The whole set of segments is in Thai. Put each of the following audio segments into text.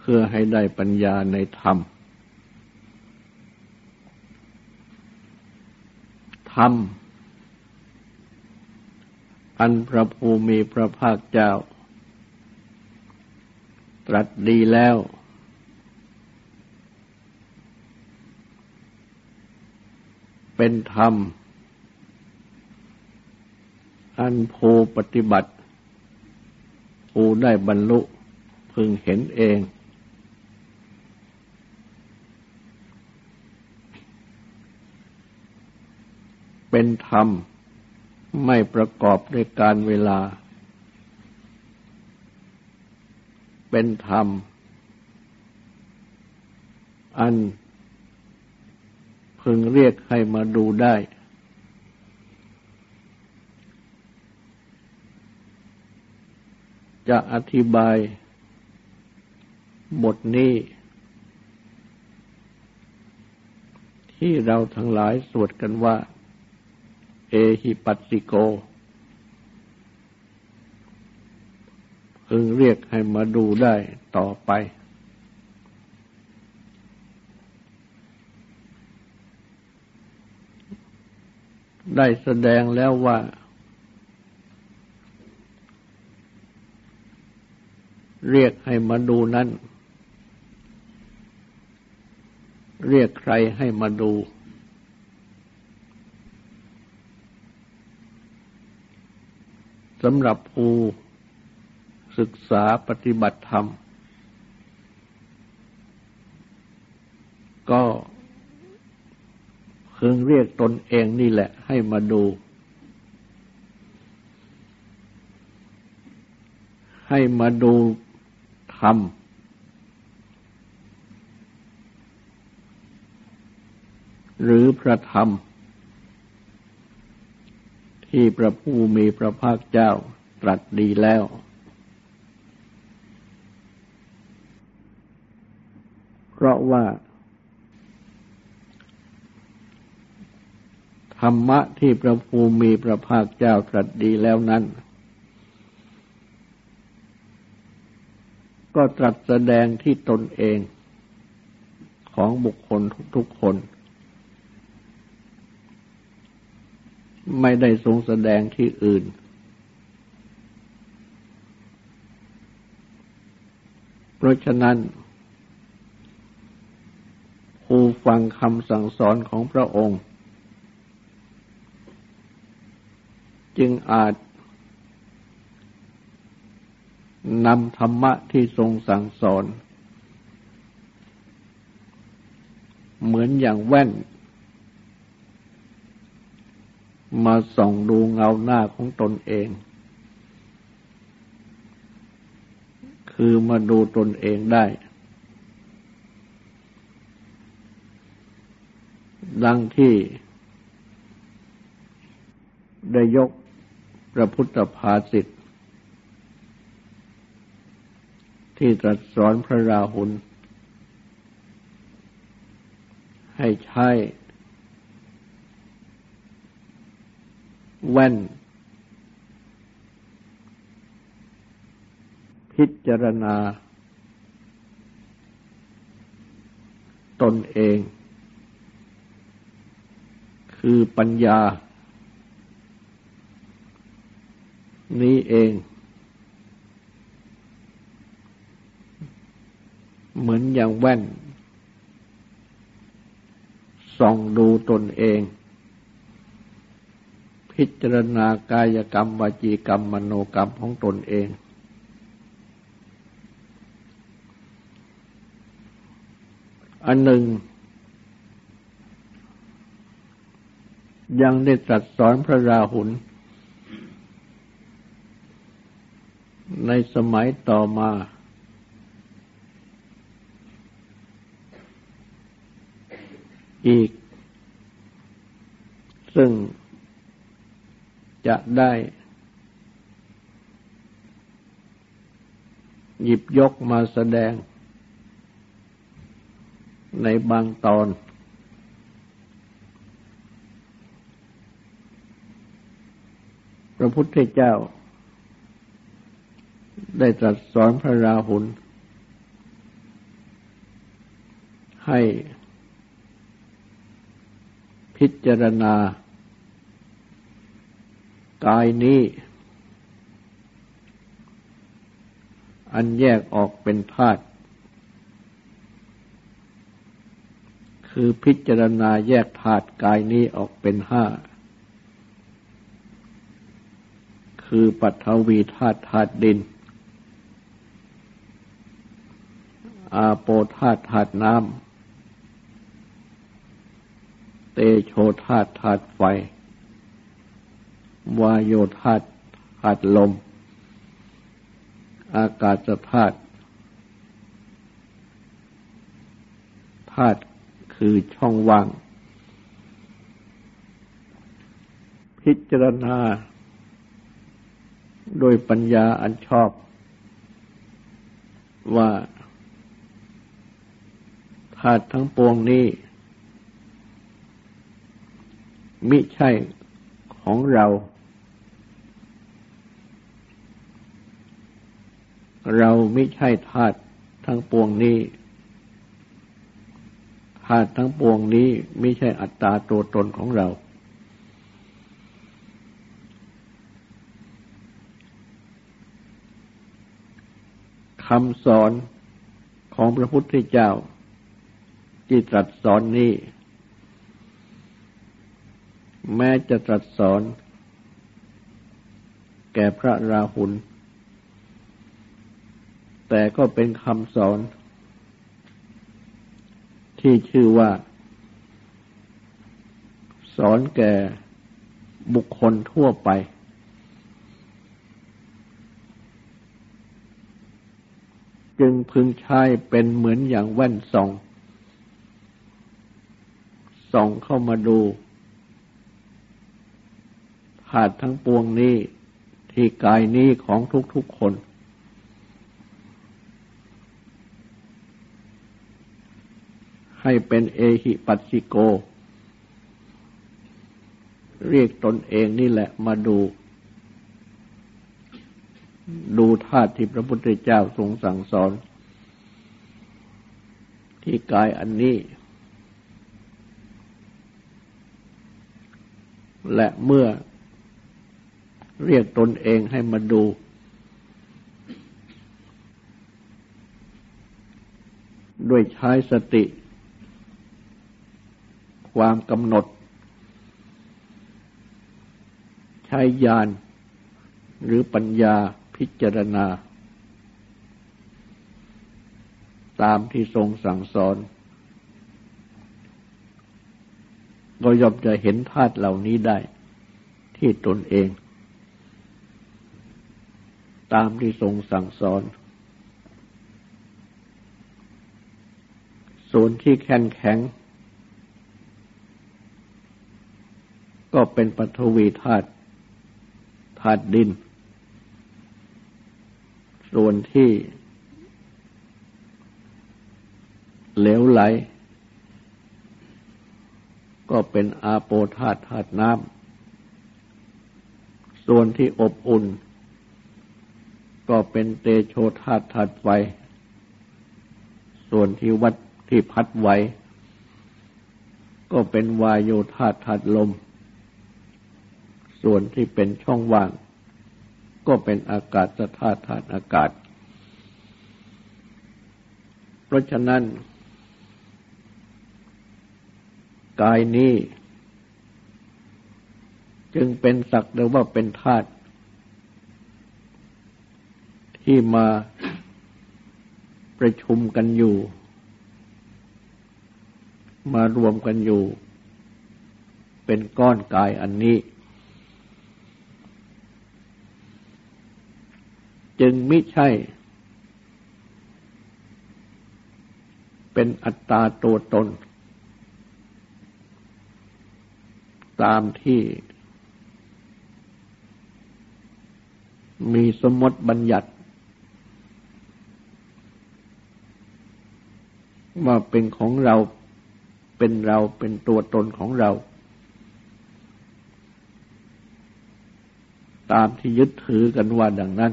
เพื่อให้ได้ปัญญาในธรรม ธรรม อันพระภูมิพระภาคเจ้า ตรัสดีแล้ว เป็นธรรม อันภูปฏิบัติภูได้บรรลุพึงเห็นเอง เป็นธรรม ไม่ประกอบด้วยการเวลา เป็นธรรม อันพึงเรียกให้มาดูได้ จะอธิบายบทนี้ ที่เราทั้งหลายสวดกันว่า เอหิปัสสิโกพึงเรียกให้มาดูได้ต่อไป ได้แสดงแล้วว่า เรียกให้มาดูนั้น เรียกใครให้มาดู สำหรับผู้ศึกษาปฏิบัติธรรม ก็เพิ่งเรียกตนเองนี่แหละให้มาดู ให้มาดูธรรม หรือพระธรรม ที่พระผู้มีพระภาคเจ้าตรัสดีแล้ว เพราะว่า ธรรมะที่พระภูมิพระภาคเจ้าตรัสดีแล้วนั้น ก็ตรัสแสดงที่ตนเองของบุคคลทุกๆคน ไม่ได้ทรงแสดงที่อื่น เพราะฉะนั้น ผู้ฟังคำสั่งสอนของพระองค์ จึงอาจนำธรรมะที่ทรงสั่งสอน เหมือนอย่างแว่น มาส่องดูเงาหน้าของตนเอง คือมาดูตนเองได้ ดังที่ได้ยกพระพุทธภาสิทธิ์ที่ตรัสสอนพระราหุลให้ใช้ แว่น พิจารณา ตนเอง คือปัญญา นี้เอง เหมือนอย่างแว่นส่องดูตนเอง พิจารณากายกรรมวจีกรรม มโนกรรมของตนเอง อันหนึ่ง ยังได้ตรัสสอนพระราหุลในสมัยต่อมา อีก ซึ่ง จะได้หยิบยกมาแสดงในบางตอน พระพุทธเจ้า ได้ตรัสสอนพระราหุล ให้พิจารณา กายนี้ อันแยกออกเป็นธาตุคือพิจารณาแยกธาตุกายนี้ออกเป็นห้า คือปัทวีธาตุธาตุดิน อาโปธาตุธาตุน้ำ เตโชธาตุธาตุไฟ วายโยธาตุธาตุลม อากาศธาตุธาตุคือช่องว่าง พิจารณา โดยปัญญาอันชอบ ว่าธาตุทั้งปวงนี้ มิใช่ของเรา เราไมิใช่ธาตุทั้งปวงนี้ธาตุทั้งปวงนี้ไม่ใช่อัตตาตัวตนของเรา คำสอนของพระพุทธเจ้า ที่ตรัสสอนนี้ แม้จะตรัสสอน แก่พระราหุล แต่ก็เป็นคำสอน ที่ชื่อว่า สอนแก่บุคคลทั่วไป จึงพึงใช้เป็นเหมือนอย่างแว่นส่องส่องเข้ามาดูธาตุทั้งปวงนี้ที่กายนี้ของทุกๆคน ให้เป็นเอหิปัสสิโก เรียกตนเองนี่แหละมาดู ดูธาตุที่พระพุทธเจ้าทรงสั่งสอน ที่กายอันนี้ และเมื่อเรียกตนเองให้มาดูด้วยใช้สติ ความกำหนด ใช้ญาณหรือปัญญาพิจารณา ตามที่ทรงสั่งสอน ก็ย่อมจะเห็นธาตุเหล่านี้ได้ที่ตนเอง ตามที่ทรงสั่งสอน ส่วนที่แข็งแข็ง ก็เป็นปฐวีธาตุธาตุดิน ส่วนที่เหลวไหล ก็เป็นอาโปธาตุธาตุน้ำ ส่วนที่อบอุ่น ก็เป็นเตโชธาตุธาตุไฟ ส่วนที่วัดที่พัดไหวก็เป็นวายโยธาตุธาตุลม ส่วนที่เป็นช่องว่าง ก็เป็นอากาศธาตุธาตุอากาศ เพราะฉะนั้น กายนี้ จึงเป็นสักหรือว่าเป็นธาตุที่มาประชุมกันอยู่ มารวมกันอยู่ เป็นก้อนกายอันนี้ จึงไม่ใช่ เป็นอัตตาตัวตน ตามที่มีสมมติบัญญัติ ว่าเป็นของเราเป็นเราเป็นตัวตนของเรา ตามที่ยึดถือกันว่าดังนั้น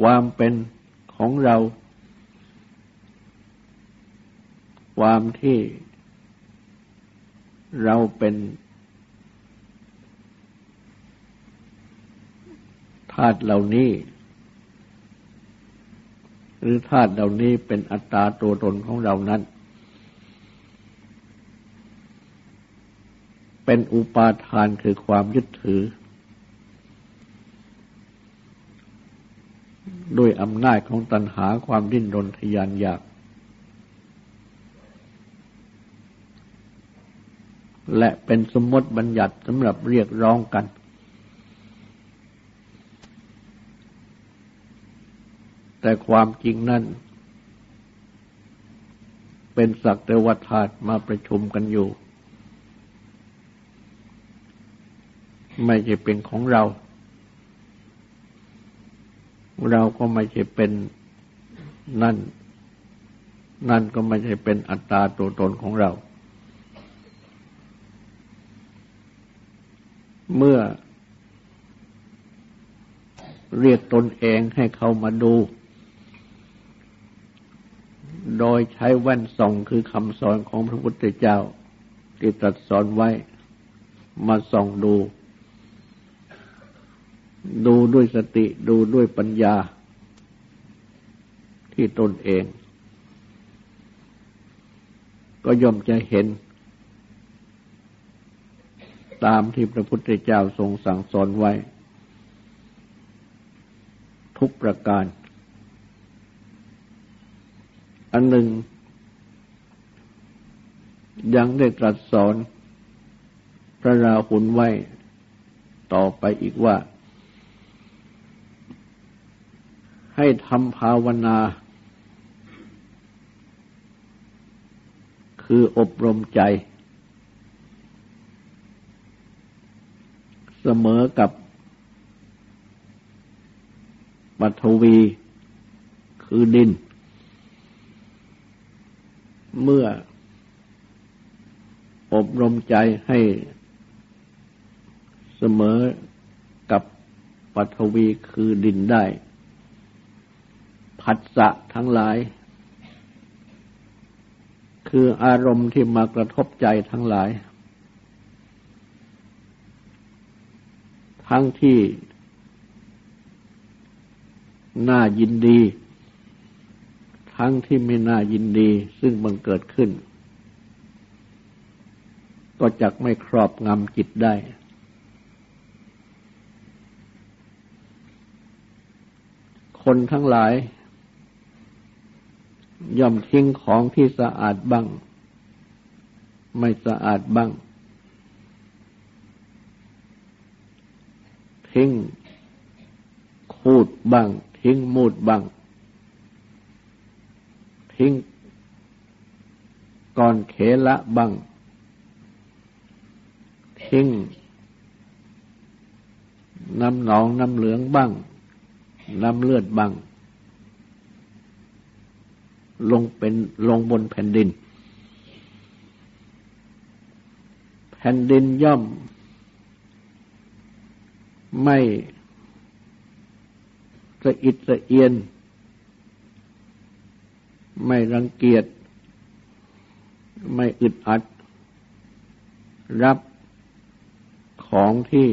ความเป็นของเรา ความที่เราเป็นธาตุเหล่านี้ หรือธาตุเหล่านี้เป็นอัตตาตัวตนของเรานั้น เป็นอุปาทานคือความยึดถือ ด้วยอำนาจของตัณหาความดิ้นรนทยานอยาก และเป็นสมมติบัญญัติสำหรับเรียกร้องกัน แต่ความจริงนั้น เป็นสักแต่วัฏาตุมาประชุมกันอยู่ ไม่ใช่เป็นของเรา เราก็ไม่ใช่เป็นนั่น นั่นก็ไม่ใช่เป็นอัตตาตัวตนของเรา เมื่อเรียกตนเองให้เขามาดู โดยใช้แว่นส่องคือคำสอนของพระพุทธเจ้า ที่ตรัสสอนไว้มาส่องดู ดูด้วยสติดูด้วยปัญญา ที่ตนเอง ก็ย่อมจะเห็น ตามที่พระพุทธเจ้าทรงสั่งสอนไว้ ทุกประการ อันหนึ่ง ยังได้ตรัสสอน พระราหุลไว้ต่อไปอีกว่า ให้ทำภาวนา คืออบรมใจ เสมอกับปัทวีคือดิน เมื่ออบรมใจให้เสมอกับปัทวีคือดินได้ ผัสสะทั้งหลาย คืออารมณ์ที่มากระทบใจทั้งหลาย ทั้งที่ น่ายินดี ทั้งที่ไม่น่ายินดีซึ่งบังเกิดขึ้น ก็จักไม่ครอบงำจิตได้คนทั้งหลาย ย่อมทิ้งของที่สะอาดบ้าง ไม่สะอาดบ้าง ทิ้งคูดบ้าง ทิ้งมูดบ้าง ทิ้งก่อนเขละบังทิ้งน้ำหนองน้ำเหลืองบ้าง น้ำเลือดบ้าง ลงเป็นลงบนแผ่นดิน แผ่นดินย่อม ไม่สะอิดสะเอียน ไม่รังเกียจ ไม่อึดอัด รับของที่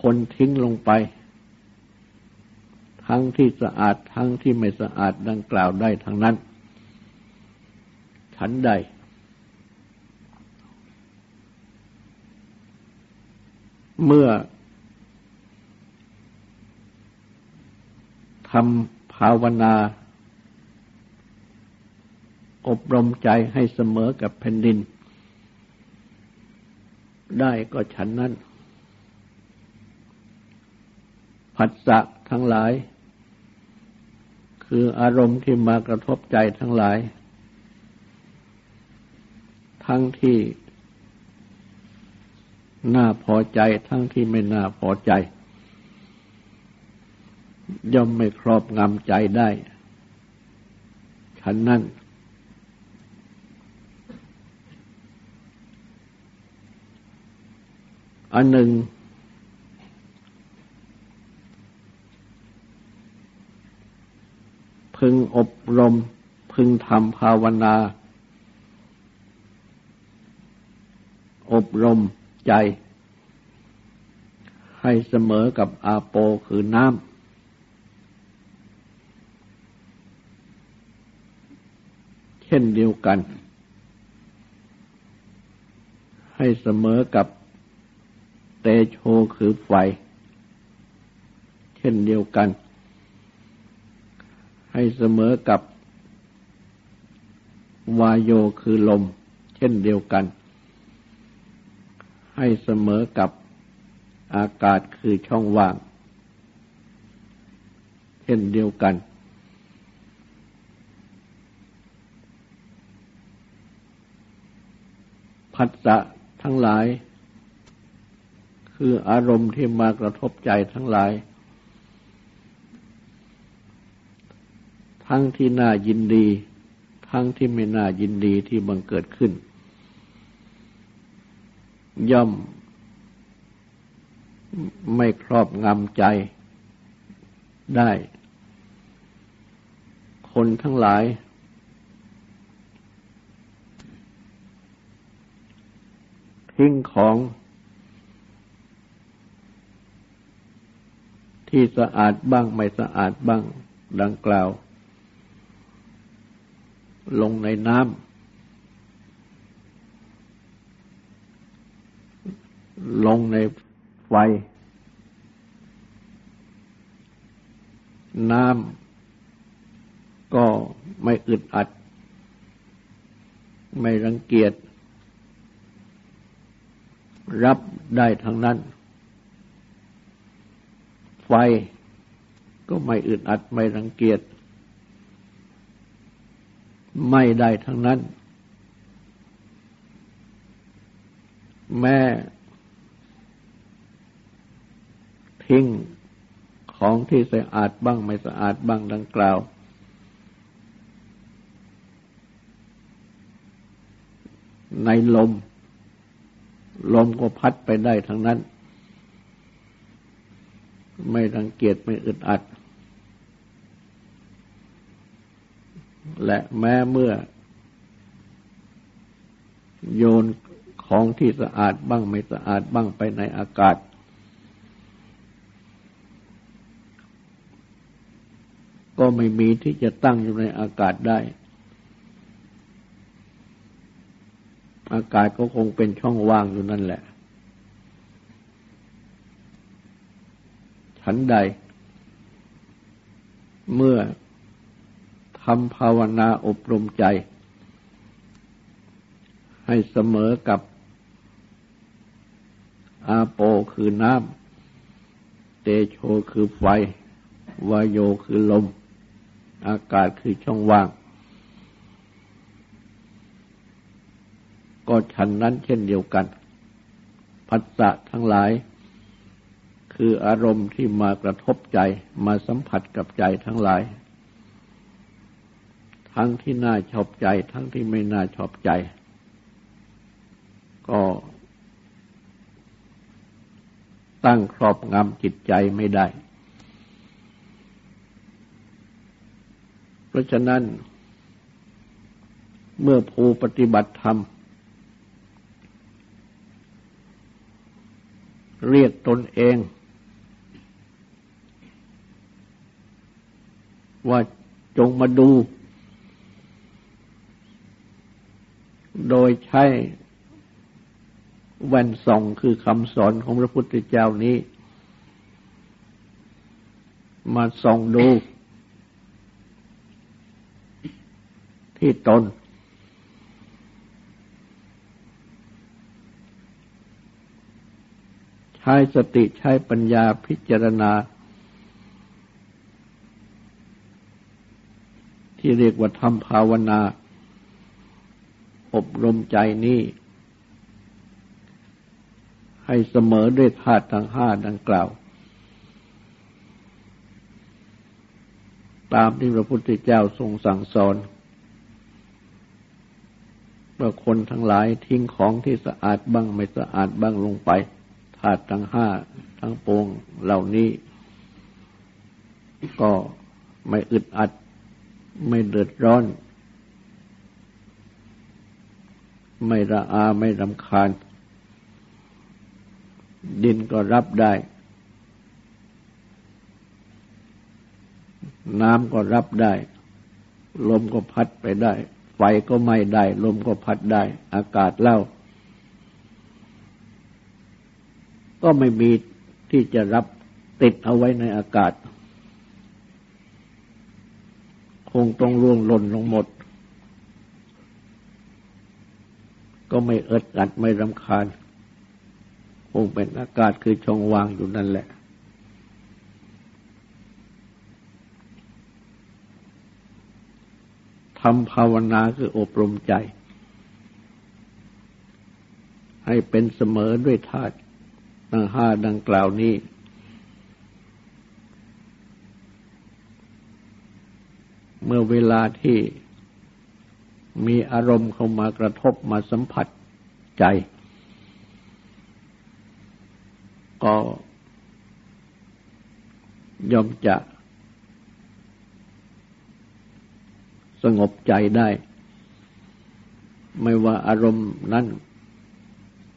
คนทิ้งลงไป ทั้งที่สะอาดทั้งที่ไม่สะอาดดังกล่าวได้ทั้งนั้น ฉันใด เมื่อทำภาวนา อบรมใจให้เสมอกับแผ่นดิน ได้ก็ฉันนั้นผัสสะทั้งหลาย คืออารมณ์ที่มากระทบใจทั้งหลาย ทั้งที่น่าพอใจทั้งที่ไม่น่าพอใจ ย่อมไม่ครอบงำใจได้ฉันนั้นอันหนึ่ง พึงอบรม พึงทำภาวนา อบรมใจ ให้เสมอกับอาโปคือน้ำ เช่นเดียวกัน ให้เสมอกับเตโชคือไฟ เช่นเดียวกัน ให้เสมอกับวายโยคือลม เช่นเดียวกัน ให้เสมอกับอากาศคือช่องว่าง เช่นเดียวกันผัสสะทั้งหลาย คืออารมณ์ที่มากระทบใจทั้งหลาย ทั้งที่น่ายินดี ทั้งที่ไม่น่ายินดีที่บังเกิดขึ้น ย่อมไม่ครอบงำใจได้ คนทั้งหลาย ทิ้งของที่สะอาดบ้างไม่สะอาดบ้างดังกล่าว ลงในน้ำลงในไฟ น้ำก็ไม่อึดอัด ไม่รังเกียจ รับได้ทั้งนั้น ไฟก็ไม่อึดอัด ไม่รังเกียจ ไม่ได้ทั้งนั้น แม่ทิ้งของที่สะอาดบ้างไม่สะอาดบ้างดังกล่าว ในลม ลมก็พัดไปได้ทั้งนั้น ไม่รังเกียจไม่อึดอัด และแม้เมื่อ โยนของที่สะอาดบ้างไม่สะอาดบ้างไปในอากาศ ก็ไม่มีที่จะตั้งอยู่ในอากาศได้ อากาศก็คงเป็นช่องว่างอยู่นั่นแหละฉันใด เมื่อ ทำภาวนาอบรมใจ ให้เสมอกับอาโปคือน้ำ เตโชคือไฟ วายโยคือลม อากาศคือช่องว่าง ก็ฉันนั้นเช่นเดียวกัน พัสสะทั้งหลาย คืออารมณ์ที่มากระทบใจมาสัมผัสกับใจทั้งหลาย ทั้งที่น่าชอบใจ ทั้งที่ไม่น่าชอบใจ ก็ตั้งครอบงำจิตใจไม่ได้ เพราะฉะนั้น เมื่อผู้ปฏิบัติธรรม เรียกตนเอง ว่าจงมาดู โดยใช้แว่นส่องคือคำสอนของพระพุทธเจ้านี้ มาส่องดู ที่ตน ใช้สติใช้ปัญญาพิจารณา ที่เรียกว่าทำภาวนา อบรมใจนี้ ให้เสมอด้วยธาตุทั้งห้าดังกล่าว ตามที่พระพุทธเจ้าทรงสั่งสอนว่าคนทั้งหลายทิ้งของที่สะอาดบ้างไม่สะอาดบ้างลงไปธาตุทั้งห้าทั้งปวงเหล่านี้ ก็ไม่อึดอัดไม่เดือดร้อน ไม่ระอาไม่รำคาญ ดินก็รับได้ น้ำก็รับได้ ลมก็พัดไปได้ ไฟก็ไหม้ได้ ลมก็พัดได้ อากาศเล่า ก็ไม่มีที่จะรับติดเอาไว้ในอากาศ คงต้องร่วงหล่นลงหมด ก็ไม่เอิดอัดไม่รำคาญ คงเป็นอากาศคือช่องว่างอยู่นั่นแหละ ทำภาวนาคืออบรมใจ ให้เป็นเสมอด้วยธาตุทั้งห้าดังกล่าวนี้เมื่อเวลาที่ มีอารมณ์เข้ามากระทบมาสัมผัสใจ ก็ย่อมจะสงบใจได้ ไม่ว่าอารมณ์นั้น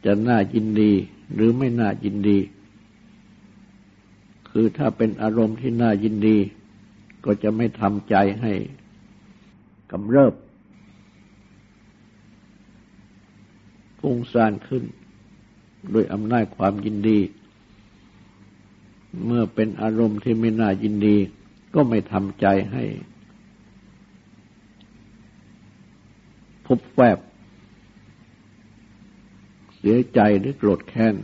จะน่ายินดีหรือไม่น่ายินดี คือถ้าเป็นอารมณ์ที่น่ายินดี ก็จะไม่ทำใจให้กำเริบ ฟุ้งซ่านขึ้นด้วยอำนาจความยินดี เมื่อเป็นอารมณ์ที่ไม่น่ายินดี ก็ไม่ทำใจให้พบแวบ เสียใจหรือโกรธแค้น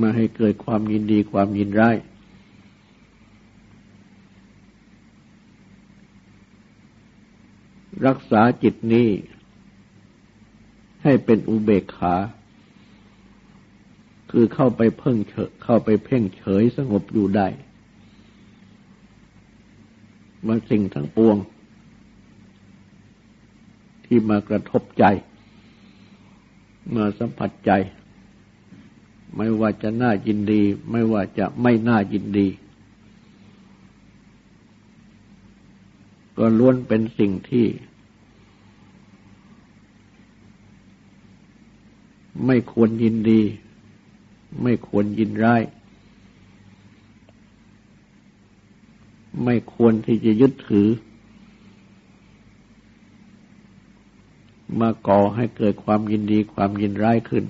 มาให้เกิดความยินดีความยินร้าย รักษาจิตนี้ ให้เป็นอุเบกขา คือเข้าไปเพ่งเฉเข้าไปเพ่งเฉยสงบอยู่ได้มันสิ่งทั้งปวง ที่มากระทบใจ มาสัมผัสใจ ไม่ว่าจะน่ายินดี ไม่ว่าจะไม่น่ายินดีก็ล้วนเป็นสิ่งที่ ไม่ควรยินดี ไม่ควรยินร้าย ไม่ควรที่จะยึดถือ มาก่อให้เกิดความยินดีความยินร้ายขึ้น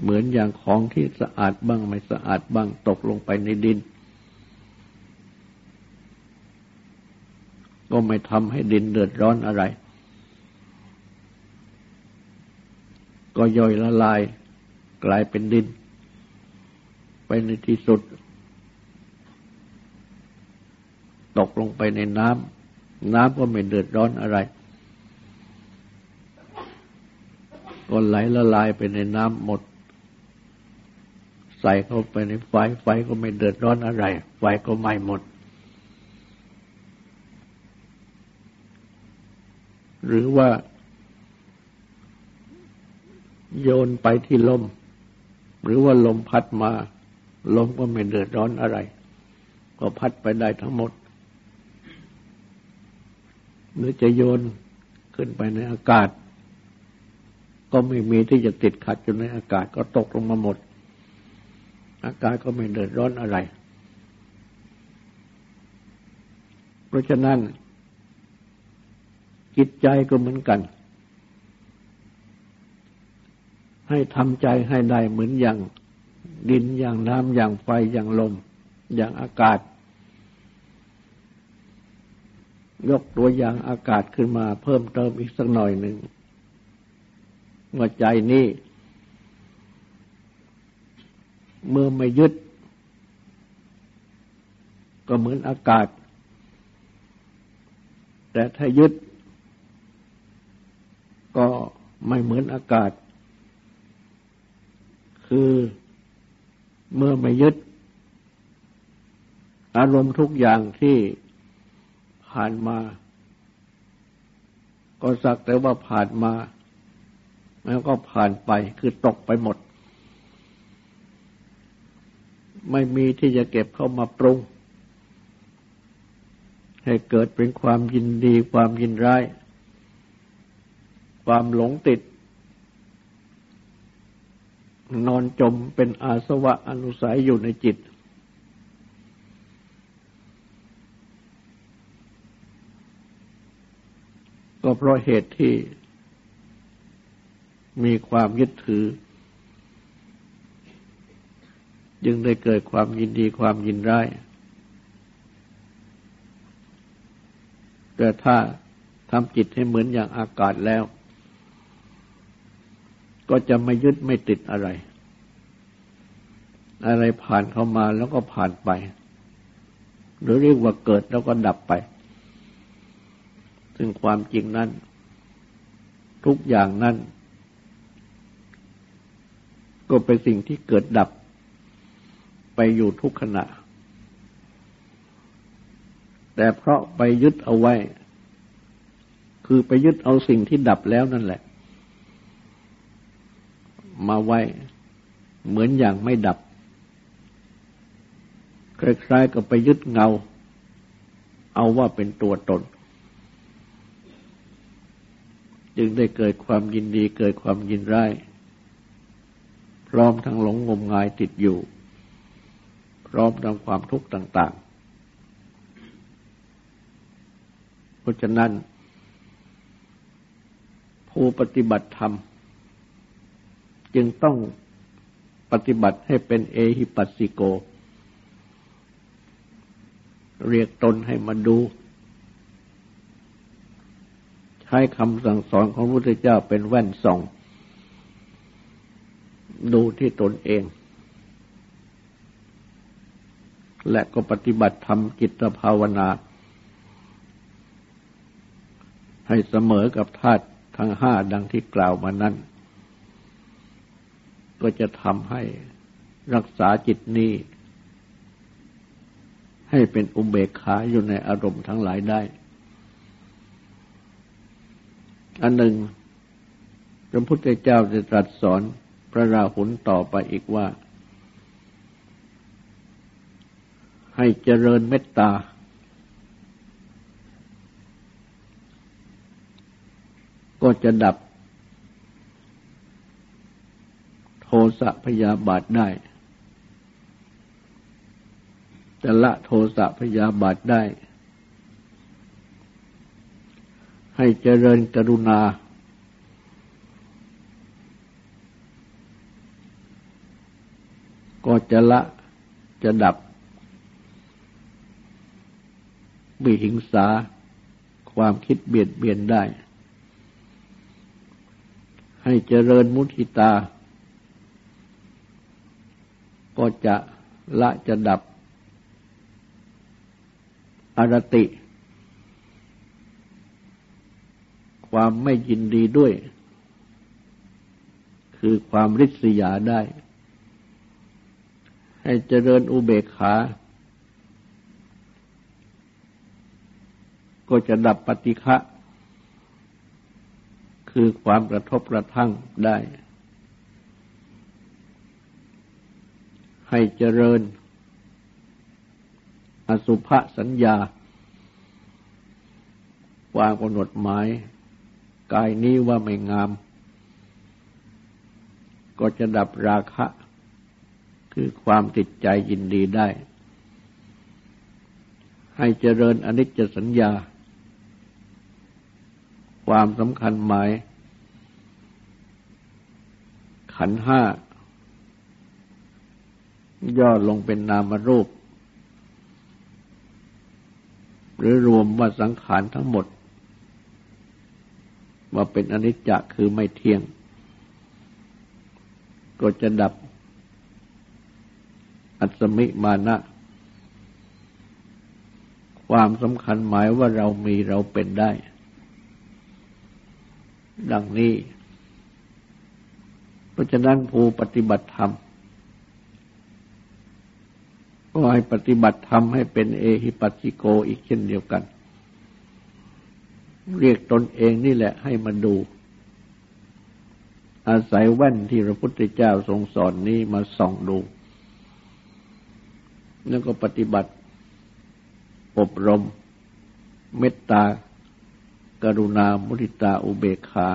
เหมือนอย่างของที่สะอาดบ้างไม่สะอาดบ้างตกลงไปในดิน ก็ไม่ทำให้ดินเดือดร้อนอะไร ก็ย่อยละลายกลายเป็นดิน ไปในที่สุด ตกลงไปในน้ำน้ำก็ไม่เดือดร้อนอะไร ก็ไหลละลายไปในน้ำหมด ใส่เข้าไปในไฟไฟก็ไม่เดือดร้อนอะไร ไฟก็ไหม้หมด หรือว่า โยนไปที่ลม หรือว่าลมพัดมา ลมก็ไม่เดือดร้อนอะไร ก็พัดไปได้ทั้งหมด หรือจะโยนขึ้นไปในอากาศ ก็ไม่มีที่จะติดขัดอยู่ในอากาศก็ตกลงมาหมด อากาศก็ไม่เดือดร้อนอะไร เพราะฉะนั้น จิตใจก็เหมือนกัน ให้ทำใจให้ได้เหมือนอย่างดินอย่างน้ำอย่างไฟอย่างลม อย่างอากาศ ยกตัวอย่างอากาศขึ้นมาเพิ่มเติมอีกสักหน่อยหนึ่งว่าใจนี้เมื่อไม่ยึด ก็เหมือนอากาศ แต่ถ้ายึด ก็ไม่เหมือนอากาศ คือเมื่อไม่ยึด อารมณ์ทุกอย่างที่ผ่านมา ก็สักแต่ว่าผ่านมา แล้วก็ผ่านไปคือตกไปหมด ไม่มีที่จะเก็บเข้ามาปรุง ให้เกิดเป็นความยินดีความยินร้าย ความหลงติด นอนจมเป็นอาสวะอนุสัยอยู่ในจิต ก็เพราะเหตุที่มีความยึดถือ จึงได้เกิดความยินดีความยินร้ายแต่ถ้าทำจิตให้เหมือนอย่างอากาศแล้ว ก็จะไม่ยึดไม่ติดอะไร อะไรผ่านเข้ามาแล้วก็ผ่านไป หรือเรียกว่าเกิดแล้วก็ดับไป ซึ่งความจริงนั้น ทุกอย่างนั้น ก็เป็นสิ่งที่เกิดดับ ไปอยู่ทุกขณะ แต่เพราะไปยึดเอาไว้ คือไปยึดเอาสิ่งที่ดับแล้วนั่นแหละ มาไว้ เหมือนอย่างไม่ดับคล้ายๆกับไปยึดเงา เอาว่าเป็นตัวตน จึงได้เกิดความยินดีเกิดความยินร้ายพร้อมทั้งหลงงมงายติดอยู่ พร้อมทั้งความทุกข์ต่าง ๆ เพราะฉะนั้น ผู้ปฏิบัติธรรม จึงต้องปฏิบัติให้เป็นเอหิปัสสิโก เรียกตนให้มาดู ใช้คำสั่งสอนของพระพุทธเจ้าเป็นแว่นส่อง ดูที่ตนเอง และก็ปฏิบัติธรรมจิตภาวนาให้เสมอกับธาตุทั้งห้าดังที่กล่าวมานั้น ก็จะทำให้รักษาจิตนี้ ให้เป็นอุเบกขาอยู่ในอารมณ์ทั้งหลายได้ อันหนึ่ง พระพุทธเจ้าจะตรัสสอนพระราหุลต่อไปอีกว่า ให้เจริญเมตตา ก็จะดับ โท สะพยาบาทได้ จะละโทสะพยาบาทได้ ให้เจริญกรุณา ก็จะละจะดับบิหิงสาความคิดเบียดเบียนได้ ให้เจริญมุทิตา ก็จะละจะดับอรติ ความไม่ยินดีด้วย คือความริษยาได้ ให้เจริญอุเบกขา ก็จะดับปฏิฆะคือความกระทบกระทั่งได้ ให้เจริญ อสุภสัญญา ความกำหนดหมาย กายนี้ว่าไม่งาม ก็จะดับราคะ คือความติดใจยินดีได้ ให้เจริญอนิจจสัญญา ความสำคัญหมาย ขันห้า ย่อลงเป็นนามรูป หรือรวมว่าสังขารทั้งหมด ว่าเป็นอนิจจคือไม่เที่ยง ก็จะดับ อัศมิมานะ ความสำคัญหมายว่าเรามีเราเป็นได้ ดังนี้ เพราะฉะนั้นผู้ปฏิบัติธรรม ก็ให้ปฏิบัติธรรมให้เป็นเอหิปัสสิโกอีกเช่นเดียวกัน เรียกตนเองนี่แหละให้มาดู อาศัยแว่นที่พระพุทธเจ้าทรงสอนนี้มาส่องดู แล้วก็ปฏิบัติ อบรม เมตตา กรุณา มุทิตา อุเบกขา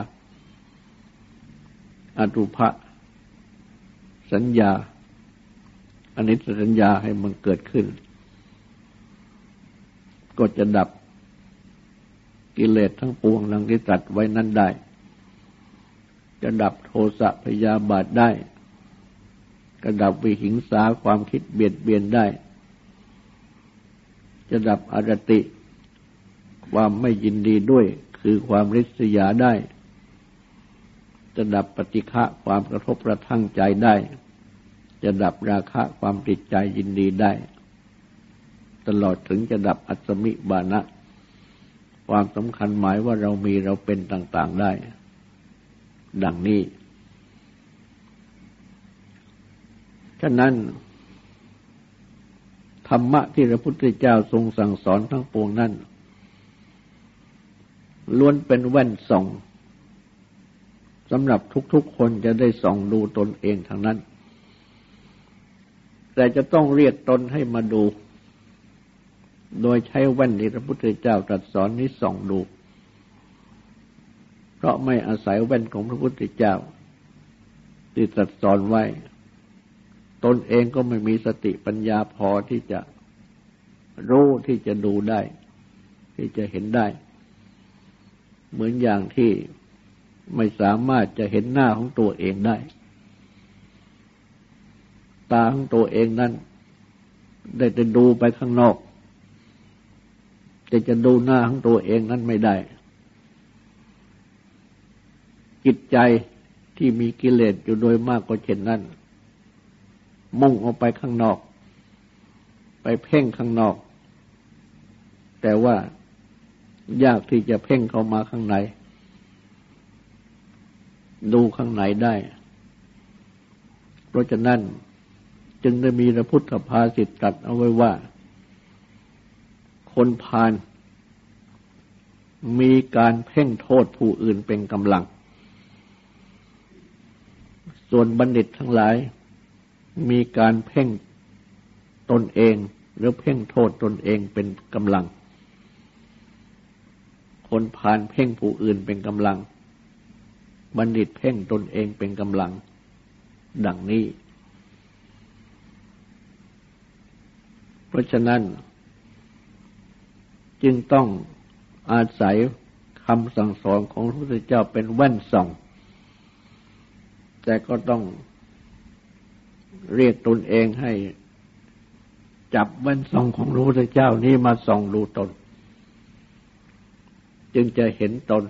อตุภะสัญญา อันนี้สัญญาให้มันเกิดขึ้น ก็จะดับกิเลสทั้งปวงดังที่ตรัสไว้นั้นได้ จะดับโทสะพยาบาทได้กระดับวิหิงสาความคิดเบียดเบียนได้ จะดับอรติ ความไม่ยินดีด้วยคือความริษยาได้ จะดับปฏิฆะความกระทบกระทั่งใจได้ จะดับราคะความติดใจยินดีได้ ตลอดถึงจะดับอัศมิบานะ ความสำคัญหมายว่าเรามีเราเป็นต่างๆได้ ดังนี้ ฉะนั้น ธรรมะที่พระพุทธเจ้าทรงสั่งสอนทั้งปวงนั้นล้วนเป็นแว่นส่องสำหรับทุกๆคนจะได้ส่องดูตนเองทางนั้น แต่จะต้องเรียกตนให้มาดู โดยใช้แว่นที่พระพุทธเจ้าตรัสสอนนี้ส่องดู เพราะไม่อาศัยแว่นของพระพุทธเจ้า ที่ตรัสสอนไว้ ตนเองก็ไม่มีสติปัญญาพอที่จะรู้ที่จะดูได้ ที่จะเห็นได้ เหมือนอย่างที่ไม่สามารถจะเห็นหน้าของตัวเองได้ ตาของตัวเองนั้น ได้แต่ดูไปข้างนอก แต่จะดูหน้าของตัวเองนั้นไม่ได้ จิตใจที่มีกิเลสอยู่โดยมากก็เช่นนั้น มุ่งออกไปข้างนอก ไปเพ่งข้างนอก แต่ว่ายากที่จะเพ่งเข้ามาข้างใน ดูข้างในได้ เพราะฉะนั้น จึงได้มีพระพุทธภาษิตตรัสเอาไว้ว่า คนพาลมีการเพ่งโทษผู้อื่นเป็นกำลัง ส่วนบัณฑิตทั้งหลาย มีการเพ่งตนเองหรือเพ่งโทษตนเองเป็นกำลัง คนผานเพ่งผู้อื่นเป็นกำลัง บัณฑิตเพ่งตนเองเป็นกำลัง ดังนี้ เพ ราะฉะนั้น จึงต้องอาศัยคำสั่งสอนของพระพุทธเจ้าเป็นแว่นส่อง แต่ก็ต้องเรียกตนเองให้จับแวันส่องของพระพุทธเจ้านี้มาส่องดูตน จึงจะเห็นตน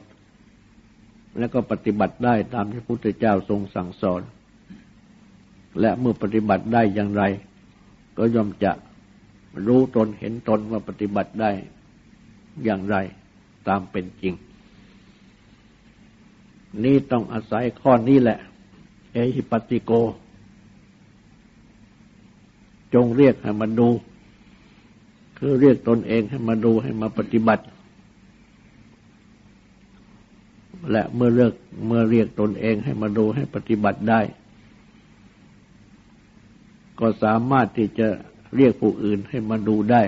แล้วก็ปฏิบัติได้ตามที่พระพุทธเจ้าทรงสั่งสอน และเมื่อปฏิบัติได้อย่างไร ก็ย่อมจะ รู้ตนเห็นตนว่าปฏิบัติได้อย่างไรตามเป็นจริง นี่ต้องอาศัยข้อนี้แหละ เอหิปติโก จงเรียกให้มาดู คือเรียกตนเองให้มาดูให้มาปฏิบัติ และเมื่อเลือกเมื่อเรียกตนเองให้มาดูให้ปฏิบัติได้ ก็สามารถที่จะ เรียกผู้อื่นให้มาดูได้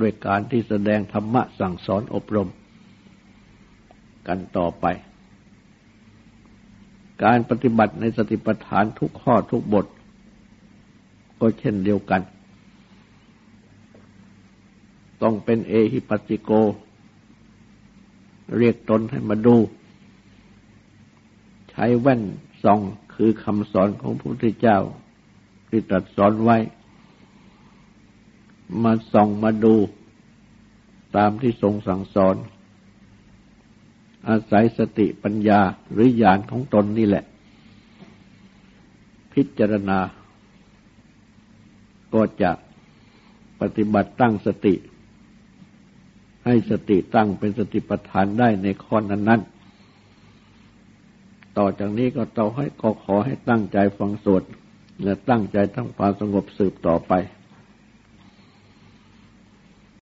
ด้วยการที่แสดงธรรมะสั่งสอนอบรม กันต่อไป การปฏิบัติในสติปัฏฐานทุกข้อทุกบท ก็เช่นเดียวกัน ต้องเป็นเอหิปัสสิโก เรียกตนให้มาดู ใช้แว่นส่องคือคำสอนของพระพุทธเจ้าที่ตรัสสอนไว้ มาส่องมาดูตามที่ทรงสั่งสอน อาศัยสติปัญญาหรือญาณของตนนี่แหละ พิจารณา ก็จะปฏิบัติตั้งสติ ให้สติตั้งเป็นสติปัฏฐานได้ในข้อนั้นๆ ต่อจากนี้ก็ต่อให้ก็ขอให้ตั้งใจฟังสวดและตั้งใจทำความสงบสืบต่อไป